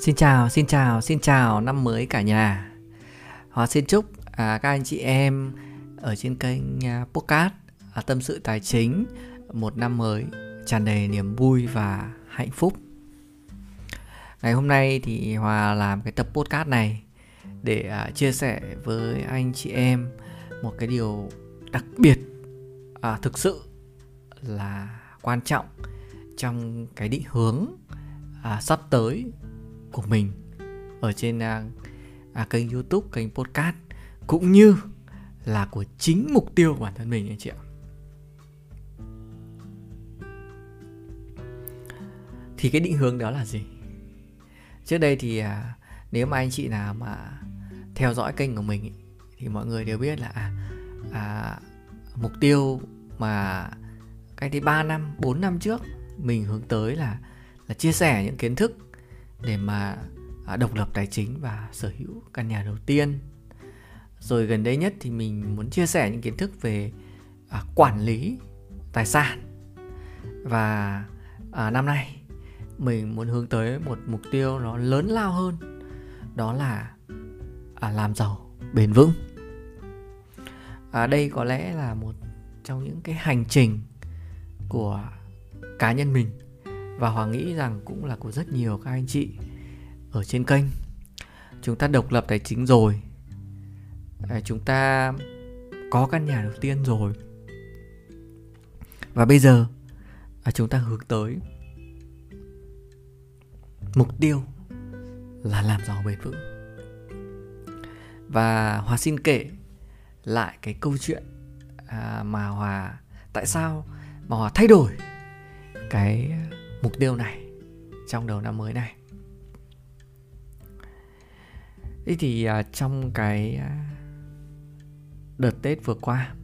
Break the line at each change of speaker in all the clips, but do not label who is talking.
Xin chào, xin chào, xin chào năm mới cả nhà. Hòa xin chúc à, các anh chị em ở trên kênh à, podcast à, Tâm sự Tài chính một năm mới tràn đầy niềm vui và hạnh phúc. Ngày hôm nay thì Hòa làm cái tập podcast này để à, chia sẻ với anh chị em một cái điều đặc biệt à, thực sự là quan trọng trong cái định hướng à, sắp tới của mình ở trên à, à, kênh youtube kênh podcast cũng như là của chính mục tiêu của bản thân mình anh chị ạ. Thì cái định hướng đó là gì? Trước đây thì à, nếu mà anh chị nào mà theo dõi kênh của mình ý, thì mọi người đều biết là à, à, mục tiêu mà cách đây 3 năm 4 năm trước mình hướng tới là là chia sẻ những kiến thức để mà à, độc lập tài chính và sở hữu căn nhà đầu tiên. Rồi gần đây nhất thì mình muốn chia sẻ những kiến thức về à, quản lý tài sản. Và à, năm nay mình muốn hướng tới một mục tiêu nó lớn lao hơn đó là à, làm giàu bền vững. À, đây có lẽ là một trong những cái hành trình của cá nhân mình và Hoàng nghĩ rằng cũng là của rất nhiều các anh chị ở trên kênh. Chúng ta độc lập tài chính rồi. À, chúng ta có căn nhà đầu tiên rồi. Và bây giờ à, chúng ta hướng tới mục tiêu là làm giàu bền vững. Và Hòa xin kể lại cái câu chuyện à, mà Hòa, tại sao mà Hòa thay đổi cái mục tiêu này, trong đầu năm mới này. Thế thì à, trong cái à, đợt tết vừa qua,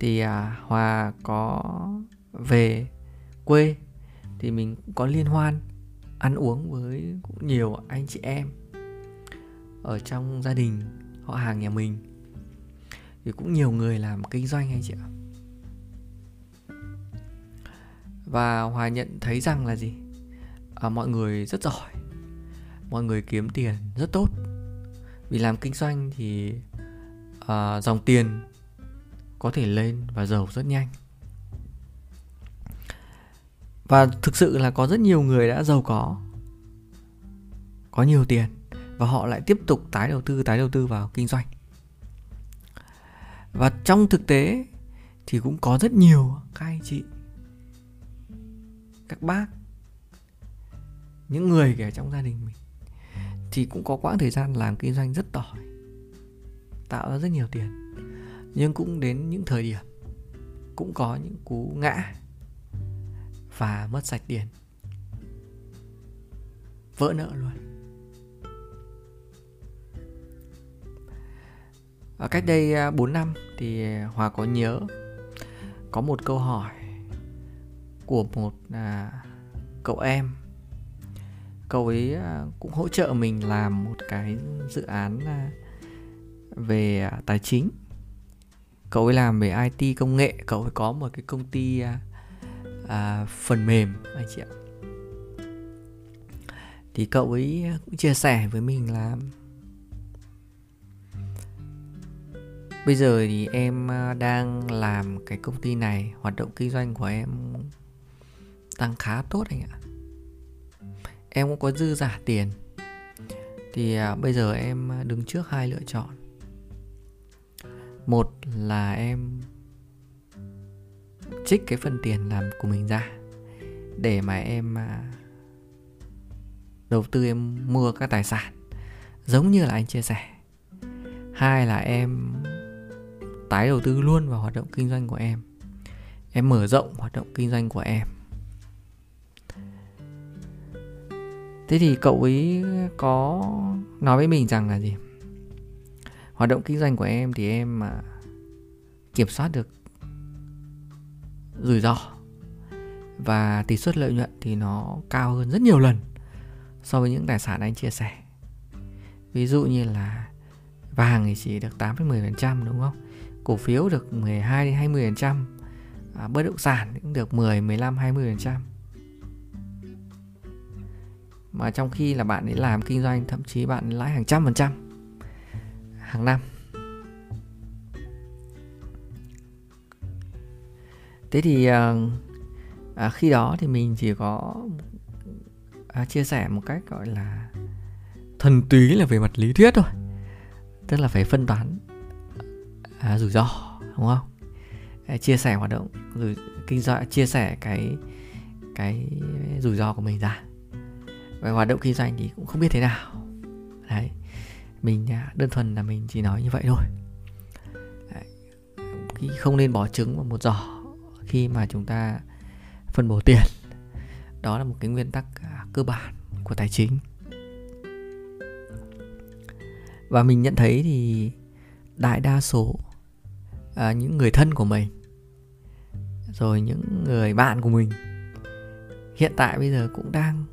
thì à, hòa có về quê thì mình cũng có liên hoan, ăn uống với cũng nhiều anh chị em ở trong gia đình, họ hàng nhà mình. Thì cũng nhiều người làm kinh doanh anh chị ạ. Và hòa nhận thấy rằng là gì? À, mọi người rất giỏi. Mọi người kiếm tiền rất tốt. Vì làm kinh doanh thì à, dòng tiền có thể lên và giàu rất nhanh. Và thực sự là có rất nhiều người đã giàu có. Có nhiều tiền và họ lại tiếp tục tái đầu tư tái đầu tư vào kinh doanh. Và trong thực tế thì cũng có rất nhiều các anh chị các bác, những người ở trong gia đình mình, thì cũng có quãng thời gian làm kinh doanh rất tỏi, tạo ra rất nhiều tiền. Nhưng cũng đến những thời điểm, cũng có những cú ngã và mất sạch tiền. Vỡ nợ luôn. Ở cách đây à, 4 năm thì Hòa có nhớ, có một câu hỏi của một à, cậu em. Cậu ấy à, cũng hỗ trợ mình làm một cái dự án à, về à, tài chính. Cậu ấy làm về IT công nghệ cậu ấy có một cái công ty à, à, phần mềm anh chị ạ. Thì cậu ấy cũng chia sẻ với mình là bây giờ thì em à, đang làm cái công ty này hoạt động kinh doanh của em tăng khá tốt anh ạ. Em cũng có dư giả tiền. Thì à, bây giờ em đứng trước hai lựa chọn. Một là em trích cái phần tiền làm của mình ra để mà em à, đầu tư em mua các tài sản, giống như là anh chia sẻ. Hai là em tái đầu tư luôn vào hoạt động kinh doanh của em. Em mở rộng hoạt động kinh doanh của em. Thế thì cậu ấy có nói với mình rằng là gì hoạt động kinh doanh của em thì em mà kiểm soát được rủi ro và tỷ suất lợi nhuận thì nó cao hơn rất nhiều lần so với những tài sản anh chia sẻ ví dụ như là vàng thì chỉ được 8 10% đúng không? Cổ phiếu được 12 đến 20%, à, bất động sản cũng được 10 15 20% mà trong khi là bạn ấy làm kinh doanh thậm chí bạn lãi hàng trăm phần trăm. Hàng năm. Thế thì à, à, khi đó thì mình chỉ có à, chia sẻ một cách gọi là thuần túy là về mặt lý thuyết thôi. Tức là phải phân toán à, rủi ro đúng không? À, chia sẻ hoạt động rồi kinh doanh chia sẻ cái cái rủi ro của mình ra về hoạt động kinh doanh thì cũng không biết thế nào. Đấy mình à, đơn thuần là mình chỉ nói như vậy thôi. Đấy. không nên bỏ trứng vào một giỏ khi mà chúng ta phân bổ tiền. Đó là một cái nguyên tắc à, cơ bản của tài chính. Và mình nhận thấy thì đại đa số à, những người thân của mình rồi những người bạn của mình hiện tại bây giờ cũng đang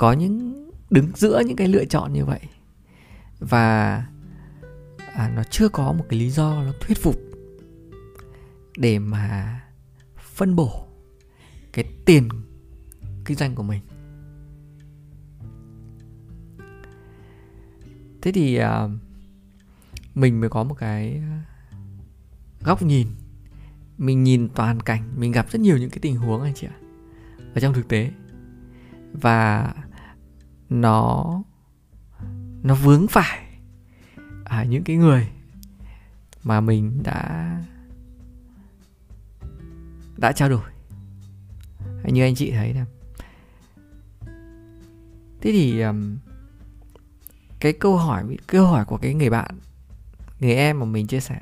có những đứng giữa những cái lựa chọn như vậy. Và à, nó chưa có một cái lý do nó thuyết phục để mà phân bổ cái tiền kinh doanh của mình. Thế thì à, mình mới có một cái góc nhìn. Mình nhìn toàn cảnh mình gặp rất nhiều những cái tình huống anh chị ạ ở trong thực tế. Và nó nó vướng phải à, những cái người mà mình đã đã trao đổi. Như anh chị thấy nè thế thì um, cái câu hỏi câu hỏi của cái người bạn người em mà mình chia sẻ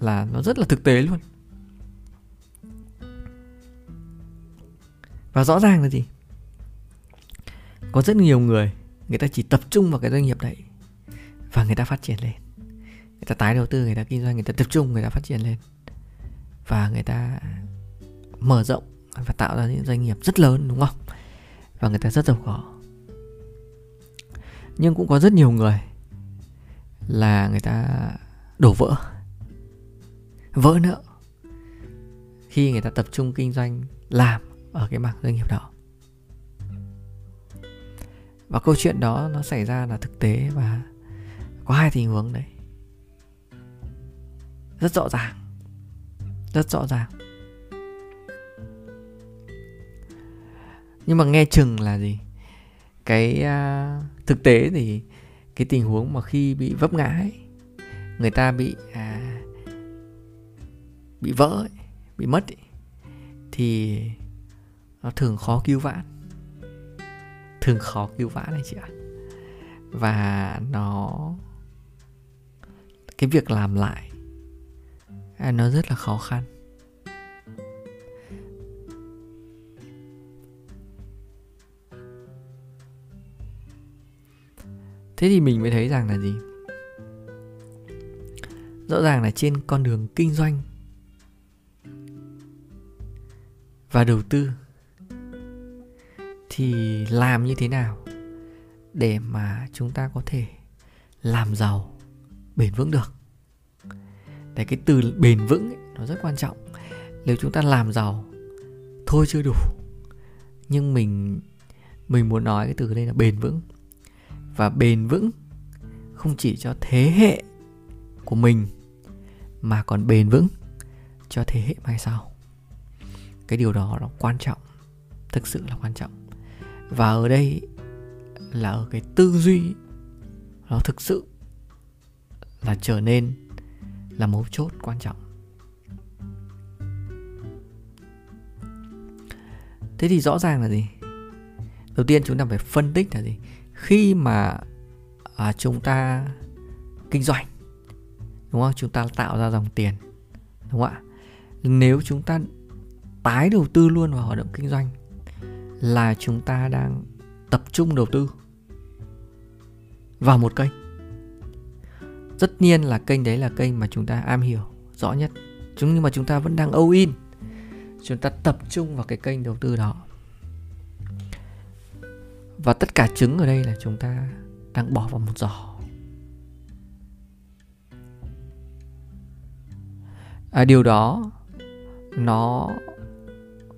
là nó rất là thực tế luôn. Và rõ ràng là gì? Có rất nhiều người người ta chỉ tập trung vào cái doanh nghiệp đấy và người ta phát triển lên. Người ta tái đầu tư, người ta kinh doanh, người ta tập trung, người ta phát triển lên. Và người ta mở rộng và tạo ra những doanh nghiệp rất lớn, đúng không? Và người ta rất giàu có. Nhưng cũng có rất nhiều người là người ta đổ vỡ vỡ nợ khi người ta tập trung kinh doanh, làm ở cái mảng doanh nghiệp đó và câu chuyện đó nó xảy ra là thực tế và có hai tình huống đấy. Rất rõ ràng. Rất rõ ràng. Nhưng mà nghe chừng là gì? Cái uh, thực tế thì cái tình huống mà khi bị vấp ngã ấy, người ta bị à, bị vỡ ấy, bị mất ấy, thì nó thường khó cứu vãn thường khó cứu vãn này chị ạ. Và nó cái việc làm lại à, nó rất là khó khăn. Thế thì mình mới thấy rằng là gì? Rõ ràng là trên con đường kinh doanh và đầu tư thì làm như thế nào để mà chúng ta có thể làm giàu bền vững được? Để cái từ bền vững ấy, nó rất quan trọng. Nếu chúng ta làm giàu thôi chưa đủ nhưng mình mình muốn nói cái từ đây là bền vững. Và bền vững không chỉ cho thế hệ của mình mà còn bền vững cho thế hệ mai sau. Cái điều đó nó quan trọng thực sự là quan trọng và ở đây là ở cái tư duy nó thực sự là trở nên là mấu chốt quan trọng. Thế thì rõ ràng là gì? Đầu tiên chúng ta phải phân tích là gì? Khi mà à, chúng ta kinh doanh đúng không? Chúng ta tạo ra dòng tiền đúng không ạ? Nếu chúng ta tái đầu tư luôn vào hoạt động kinh doanh là chúng ta đang tập trung đầu tư vào một kênh. Tất nhiên là kênh đấy là kênh mà chúng ta am hiểu rõ nhất. Chúng nhưng mà chúng ta vẫn đang âu in. Chúng ta tập trung vào cái kênh đầu tư đó. Và tất cả trứng ở đây là chúng ta đang bỏ vào một giỏ. À, điều đó nó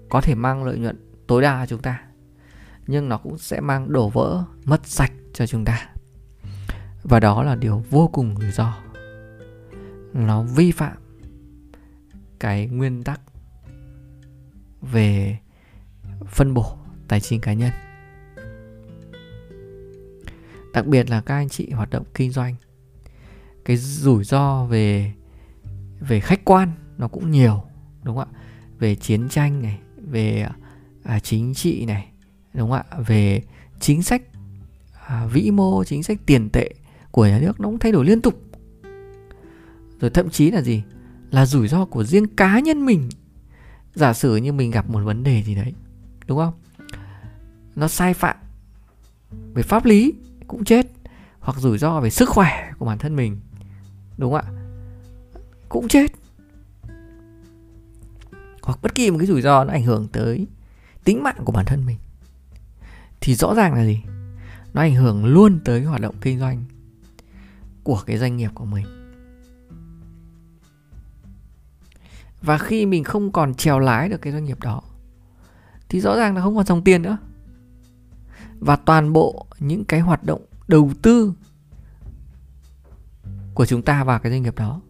có thể mang lợi nhuận tối đa cho chúng ta. Nhưng nó cũng sẽ mang đổ vỡ, mất sạch cho chúng ta. Và đó là điều vô cùng rủi ro. Nó vi phạm cái nguyên tắc về phân bổ tài chính cá nhân. Đặc biệt là các anh chị hoạt động kinh doanh, cái rủi ro về về khách quan nó cũng nhiều, đúng không ạ? Về chiến tranh này, về à, chính trị này đúng không ạ? Về chính sách à, vĩ mô chính sách tiền tệ của nhà nước nó cũng thay đổi liên tục. Rồi thậm chí là gì? Là rủi ro của riêng cá nhân mình. Giả sử như mình gặp một vấn đề gì đấy đúng không? Nó sai phạm về pháp lý cũng chết hoặc rủi ro về sức khỏe của bản thân mình đúng không ạ? Cũng chết. Hoặc bất kỳ một cái rủi ro nó ảnh hưởng tới tính mạng của bản thân mình, thì rõ ràng là gì? Nó ảnh hưởng luôn tới hoạt động kinh doanh của cái doanh nghiệp của mình. Và khi mình không còn trèo lái được cái doanh nghiệp đó, thì rõ ràng là không còn dòng tiền nữa. Và toàn bộ những cái hoạt động đầu tư của chúng ta vào cái doanh nghiệp đó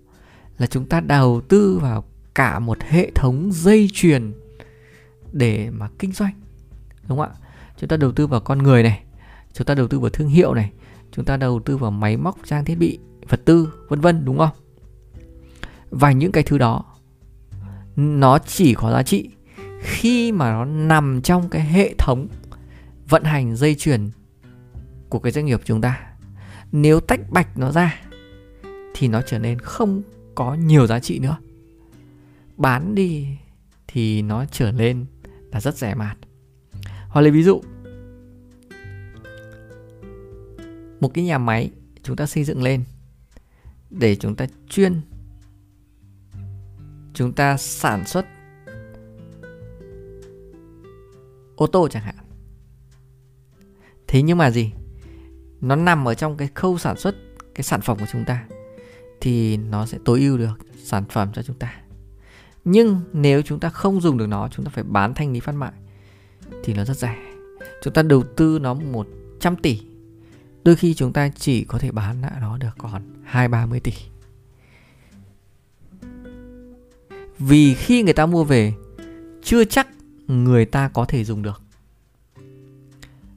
là chúng ta đầu tư vào cả một hệ thống dây chuyền để mà kinh doanh, đúng không ạ? Chúng ta đầu tư vào con người này, chúng ta đầu tư vào thương hiệu này, chúng ta đầu tư vào máy móc, trang thiết bị, vật tư, vân vân, đúng không? Và những cái thứ đó, nó chỉ có giá trị khi mà nó nằm trong cái hệ thống vận hành dây chuyền của cái doanh nghiệp chúng ta. Nếu tách bạch nó ra, thì nó trở nên không có nhiều giá trị nữa. Bán đi thì nó trở nên là rất rẻ mạt. Hoặc lấy ví dụ, một cái nhà máy chúng ta xây dựng lên để chúng ta chuyên, chúng ta sản xuất ô tô chẳng hạn. Thế nhưng mà gì? Nó nằm ở trong cái khâu sản xuất, cái sản phẩm của chúng ta, thì nó sẽ tối ưu được sản phẩm cho chúng ta nhưng nếu chúng ta không dùng được nó, chúng ta phải bán thanh lý phát mại, thì nó rất rẻ. Chúng ta đầu tư nó 100 tỷ, đôi khi chúng ta chỉ có thể bán lại nó được còn hai, ba mươi tỷ. Vì khi người ta mua về, chưa chắc người ta có thể dùng được.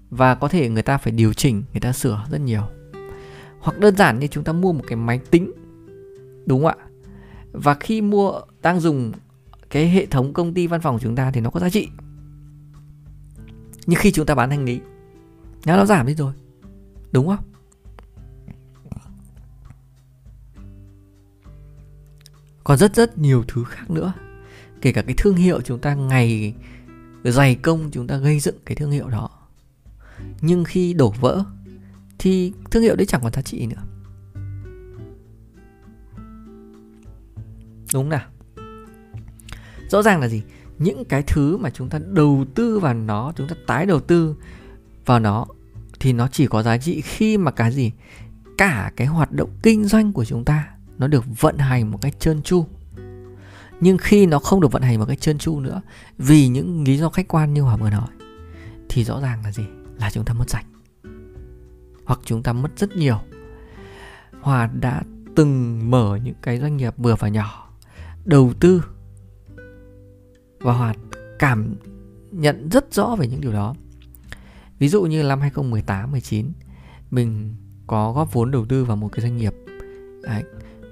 Và có thể người ta phải điều chỉnh, người ta sửa rất nhiều. Hoặc đơn giản như chúng ta mua một cái máy tính, đúng không ạ? Và khi mua, đang dùng cái hệ thống công ty văn phòng của chúng ta thì nó có giá trị. Nhưng khi chúng ta bán hành lý, nó giảm đi rồi. Đúng không? Còn rất rất nhiều thứ khác nữa. Kể cả cái thương hiệu chúng ta ngày dày công chúng ta gây dựng cái thương hiệu đó. Nhưng khi đổ vỡ, thì thương hiệu đấy chẳng còn giá trị nữa. Đúng nào. Rõ ràng là gì? Những cái thứ mà chúng ta đầu tư vào nó, chúng ta tái đầu tư vào nó thì nó chỉ có giá trị khi mà cái gì? Cả cái hoạt động kinh doanh của chúng ta nó được vận hành một cách trơn tru. Nhưng khi nó không được vận hành một cách trơn tru nữa, vì những lý do khách quan như hòa vừa nói, thì rõ ràng là gì? Là chúng ta mất sạch. Hoặc chúng ta mất rất nhiều. Hòa đã từng mở những cái doanh nghiệp vừa và nhỏ đầu tư. Và hoạt cảm nhận rất rõ về những điều đó. Ví dụ như năm 2018 19 mình có góp vốn đầu tư vào một cái doanh nghiệp. Đấy,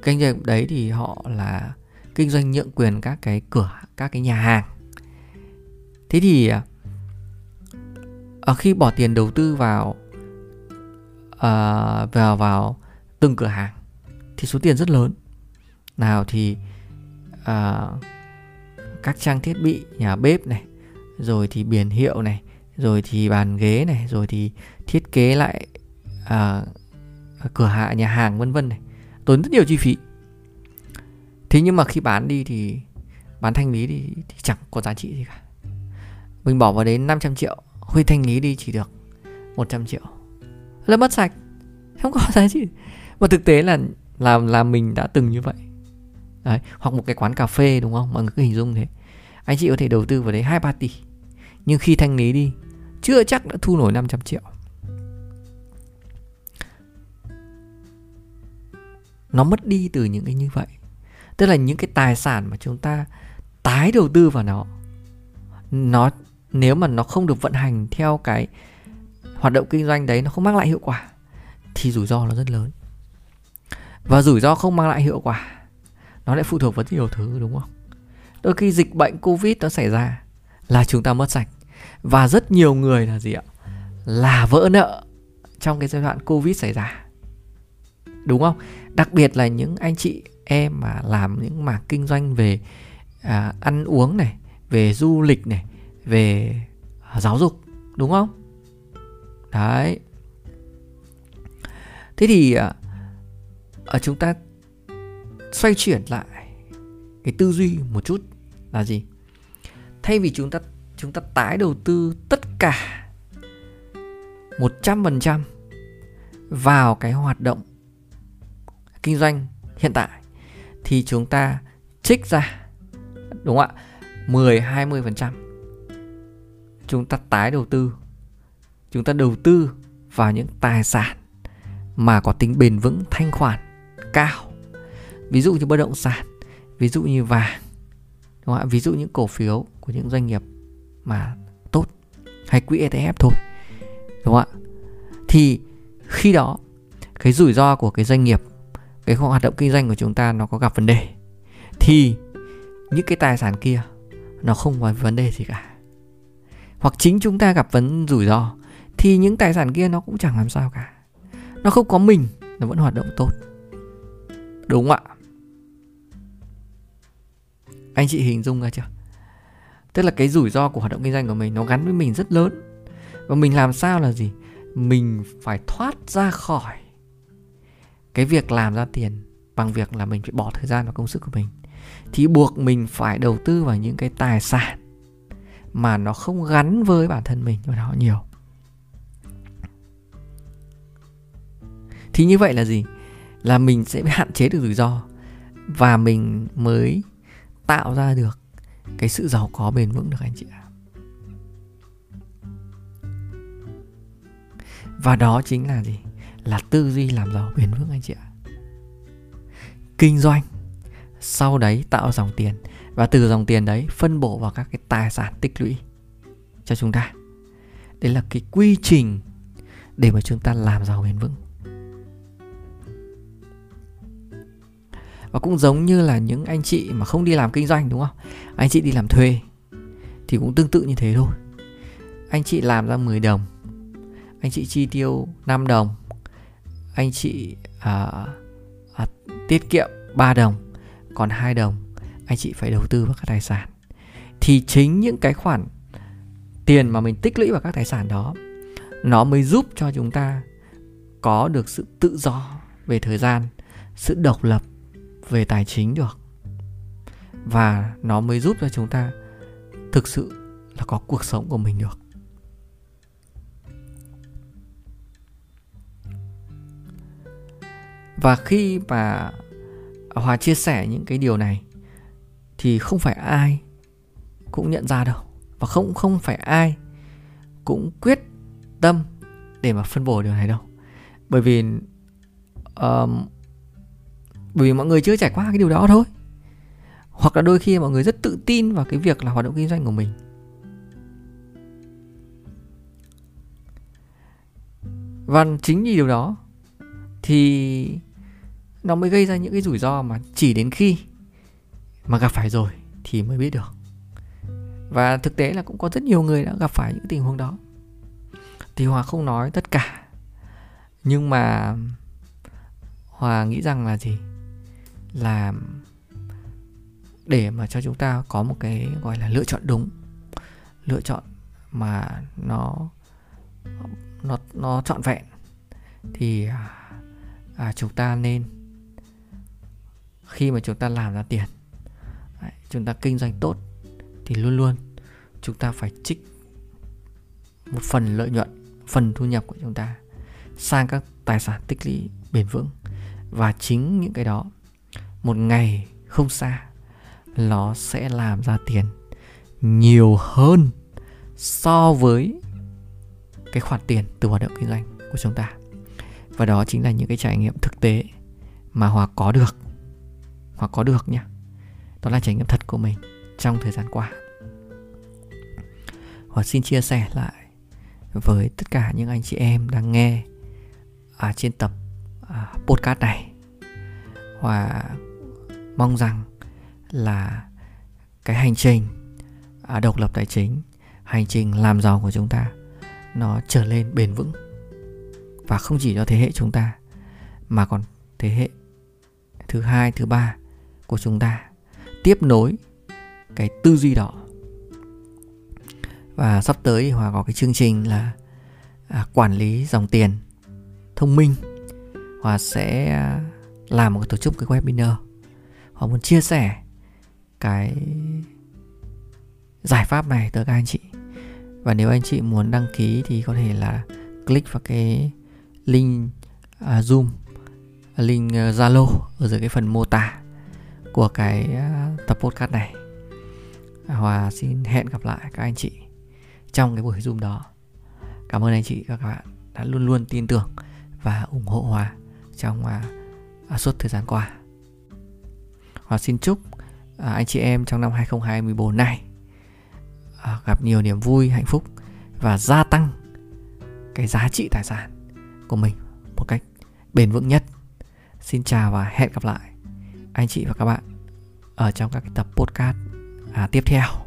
kinh doanh nghiệp đấy thì họ là kinh doanh nhượng quyền các cái cửa các cái nhà hàng. Thế thì ở khi bỏ tiền đầu tư vào uh, vào vào từng cửa hàng thì số tiền rất lớn. Nào thì à, các trang thiết bị nhà bếp này rồi thì biển hiệu này rồi thì bàn ghế này rồi thì thiết kế lại à, cửa hạ nhà hàng vân vân này tốn rất nhiều chi phí. Thế nhưng mà khi bán đi thì bán thanh lý thì, thì chẳng có giá trị gì cả. Mình bỏ vào đến 500 triệu Huy thanh lý đi chỉ được 100 triệu. Là mất sạch Không có giá trị. Mà thực tế là làm là mình đã từng như vậy. Đấy. Hoặc một cái quán cà phê, đúng không? Mọi người cứ hình dung thế. Anh chị có thể đầu tư vào đấy 2-3 tỷ. Nhưng khi thanh lý đi, chưa chắc đã thu nổi 500 triệu. Nó mất đi từ những cái như vậy. Tức là những cái tài sản mà chúng ta tái đầu tư vào nó nó, nếu mà nó không được vận hành theo cái hoạt động kinh doanh đấy, nó không mang lại hiệu quả, thì rủi ro nó rất lớn. Và rủi ro không mang lại hiệu quả nó lại phụ thuộc vào rất nhiều thứ đúng không? Đôi khi dịch bệnh covid nó xảy ra là chúng ta mất sạch. Và rất nhiều người là gì ạ? Là vỡ nợ trong cái giai đoạn covid xảy ra. Đúng không? Đặc biệt là những anh chị em mà làm những mảng kinh doanh về à, ăn uống này về du lịch này về giáo dục đúng không? Đấy. Thế thì à, ở à, chúng ta xoay chuyển lại cái tư duy một chút là gì? Thay vì chúng ta chúng ta tái đầu tư tất cả 100% vào cái hoạt động kinh doanh hiện tại, thì chúng ta trích ra, đúng không ạ? 10 20% chúng ta tái đầu tư, chúng ta đầu tư vào những tài sản mà có tính bền vững, thanh khoản, cao ví dụ như bất động sản, ví dụ như vàng, đúng không ạ? Ví dụ những cổ phiếu của những doanh nghiệp mà tốt hay quỹ ETF thôi, đúng không ạ? Thì khi đó, cái rủi ro của cái doanh nghiệp, cái hoạt động kinh doanh của chúng ta nó có gặp vấn đề. Thì những cái tài sản kia nó không có vấn đề gì cả. Hoặc chính chúng ta gặp vấn rủi ro, thì những tài sản kia nó cũng chẳng làm sao cả. Nó không có mình, nó vẫn hoạt động tốt. Đúng không ạ? Anh chị hình dung ra chưa? Tức là cái rủi ro của hoạt động kinh doanh của mình nó gắn với mình rất lớn. Và mình làm sao là gì? Mình phải thoát ra khỏi cái việc làm ra tiền bằng việc là mình phải bỏ thời gian và công sức của mình. Thì buộc mình phải đầu tư vào những cái tài sản mà nó không gắn với bản thân mình và nó nhiều. Thì như vậy là gì? Là mình sẽ hạn chế được rủi ro và mình mới tạo ra được cái sự giàu có bền vững được anh chị ạ. Và đó chính là gì? Là tư duy làm giàu bền vững anh chị ạ. Kinh doanh, sau đấy tạo dòng tiền và từ dòng tiền đấy phân bổ vào các cái tài sản tích lũy cho chúng ta. Đấy là cái quy trình để mà chúng ta làm giàu bền vững. Và cũng giống như là những anh chị mà không đi làm kinh doanh đúng không? Anh chị đi làm thuê thì cũng tương tự như thế thôi. Anh chị làm ra 10 đồng anh chị chi tiêu 5 đồng anh chị à, à, tiết kiệm 3 đồng còn 2 đồng anh chị phải đầu tư vào các tài sản. Thì chính những cái khoản tiền mà mình tích lũy vào các tài sản đó nó mới giúp cho chúng ta có được sự tự do về thời gian sự độc lập về tài chính được. Và nó mới giúp cho chúng ta thực sự là có cuộc sống của mình được. Và khi mà hòa chia sẻ những cái điều này thì không phải ai cũng nhận ra đâu. Và không không phải ai cũng quyết tâm để mà phân bổ điều này đâu. Bởi vì um, bởi vì mọi người chưa trải qua cái điều đó thôi. Hoặc là đôi khi mọi người rất tự tin vào cái việc là hoạt động kinh doanh của mình. Và chính vì điều đó thì nó mới gây ra những cái rủi ro mà chỉ đến khi mà gặp phải rồi thì mới biết được. Và thực tế là cũng có rất nhiều người đã gặp phải những tình huống đó. Thì hòa không nói tất cả. Nhưng mà hòa nghĩ rằng là gì? Là để mà cho chúng ta có một cái gọi là lựa chọn đúng lựa chọn mà nó nó nó trọn vẹn thì à, chúng ta nên khi mà chúng ta làm ra tiền chúng ta kinh doanh tốt thì luôn luôn chúng ta phải trích một phần lợi nhuận phần thu nhập của chúng ta sang các tài sản tích lũy bền vững. Và chính những cái đó một ngày không xa nó sẽ làm ra tiền nhiều hơn so với cái khoản tiền từ hoạt động kinh doanh của chúng ta. Và đó chính là những cái trải nghiệm thực tế mà hòa có được. Hoặc có được nhé đó là trải nghiệm thật của mình trong thời gian qua. Hòa xin chia sẻ lại với tất cả những anh chị em đang nghe ở trên tập à, podcast này. Hòa mong rằng là cái hành trình à, độc lập tài chính hành trình làm giàu của chúng ta nó trở lên bền vững. Và không chỉ cho thế hệ chúng ta mà còn thế hệ thứ hai thứ ba của chúng ta tiếp nối cái tư duy đó. Và sắp tới hòa có cái chương trình là à, quản lý dòng tiền thông minh. Hòa sẽ à, làm một tổ chức cái webinar họ muốn chia sẻ cái giải pháp này tới các anh chị. Và nếu anh chị muốn đăng ký thì có thể là click vào cái link uh, zoom link à, zalo uh, ở dưới cái phần mô tả của cái uh, tập podcast này. Hòa xin hẹn gặp lại các anh chị trong cái buổi zoom đó. Cảm ơn anh chị và các bạn đã luôn luôn tin tưởng và ủng hộ hòa trong uh, suốt thời gian qua và xin chúc à, anh chị em trong năm 2024 này À, gặp nhiều niềm vui hạnh phúc và gia tăng cái giá trị tài sản của mình một cách bền vững nhất. Xin chào và hẹn gặp lại anh chị và các bạn ở trong các tập podcast à, tiếp theo.